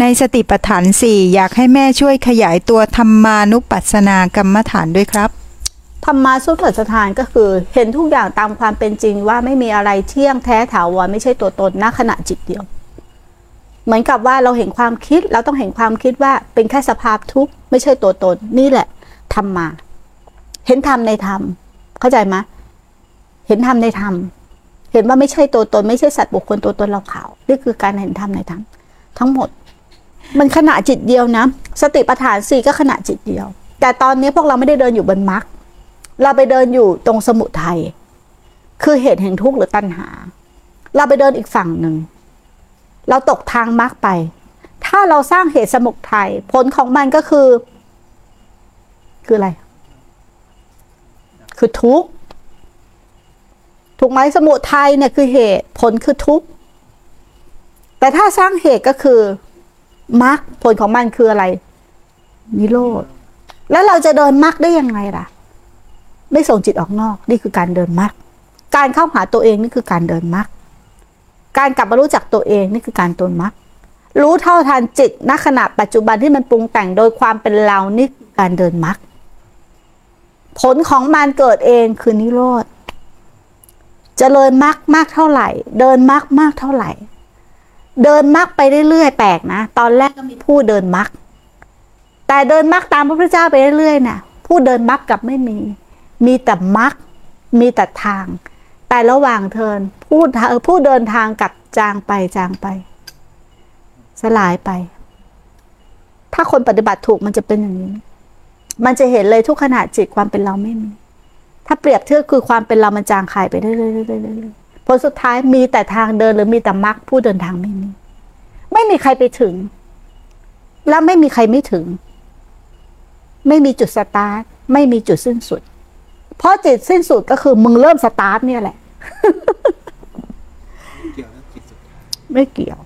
ในสติปัฏฐานสี่อยากให้แม่ช่วยขยายตัวธรรมานุปัสสนากรรมฐานด้วยครับธรรมาสุขสถานก็คือเห็นทุกอย่างตามความเป็นจริงว่าไม่มีอะไรเที่ยงแท้ถาวรไม่ใช่ตัวตนณขณะจิตเดียว เหมือนกับว่าเราเห็นความคิดเราต้องเห็นความคิดว่าเป็นแค่สภาพทุกข์ไม่ใช่ตัวตนนี่แหละธรรมา เห็นธรรมในธรรมเข้าใจไหมเห็นธรรมในธรรมเห็นว่าไม่ใช่ตัวตน ไม่ใช่สัตว์บุคคลตัวตนเราเขานี่คือการเห็นธรรมในธรรมทั้งหมด มันขณะจิตเดียวนะ สติปัฏฐานสี่ก็ขณะจิตเดียว แต่ตอนนี้พวกเราไม่ได้เดินอยู่บนมรรคเราไปเดินอยู่ตรงสมุทัยคือเหตุแห่งทุกข์หรือตัณหา เราไปเดินอีกฝั่งหนึ่ง เราตกทางมรรคไป ถ้าเราสร้างเหตุสมุทัยผลของมันก็คือ คืออะไร คือทุกข์ถูกไหมสมุทัยเนี่ยคือเหตุผลคือทุกข์แต่ถ้าสร้างเหตุก็คือ มรรคผลของมันคืออะไร นิโรธ แล้วเราจะเดินมรรคได้ยังไงล่ะ ไม่ส่งจิตออกนอก นี่คือการเดินมรรคการเข้าหาตัวเองนี่คือการเดินมรรคการกลับมารู้จักตัวเองนี่คือการเดินมรรครู้เท่าทันจิตณขณะปัจจุบันที่มันปรุงแต่งโดยความเป็นเรานี่คือการเดินมรรคผลของมันเกิดเองคือนิโรธจเจริญมรรคมากเท่าไหร่ เดินมรรคมากเท่าไหร่ เดินมรรคไปเรื่อยๆแปลกนะ ตอนแรกก็มีผู้เดินมรรคแต่เดินมรรคตามพระพุทธเจ้าไปเรื่อยๆน่ะผู้เดินมรรคกับไม่มี มีแต่มรรคมีแต่ทาง แต่ระหว่างเทินผู้ผู้เดินทางกับจางไปจางไป สลายไป ถ้าคนปฏิบัติถูกมันจะเป็นอย่างนี้ มันจะเห็นเลยทุกขณะจิตความเป็นเราไม่มี ถ้าเปรียบเทียบคือความเป็นเรามันจางคายไปเรื่อยๆๆ ผลสุดท้ายมีแต่ทางเดินหรือมีแต่มรรคผู้เดินทางไม่มีไม่มีใครไปถึง แล้วไม่มีใครไม่ถึง ไม่มีจุดสตาร์ทไม่มีจุดสิ้นสุด เพราะจิตสิ้นสุดก็คือมึงเริ่มสตาร์ทเนี่ยแหละเกี่ยวกับจิตสุดท้ายไม่เกี่ยว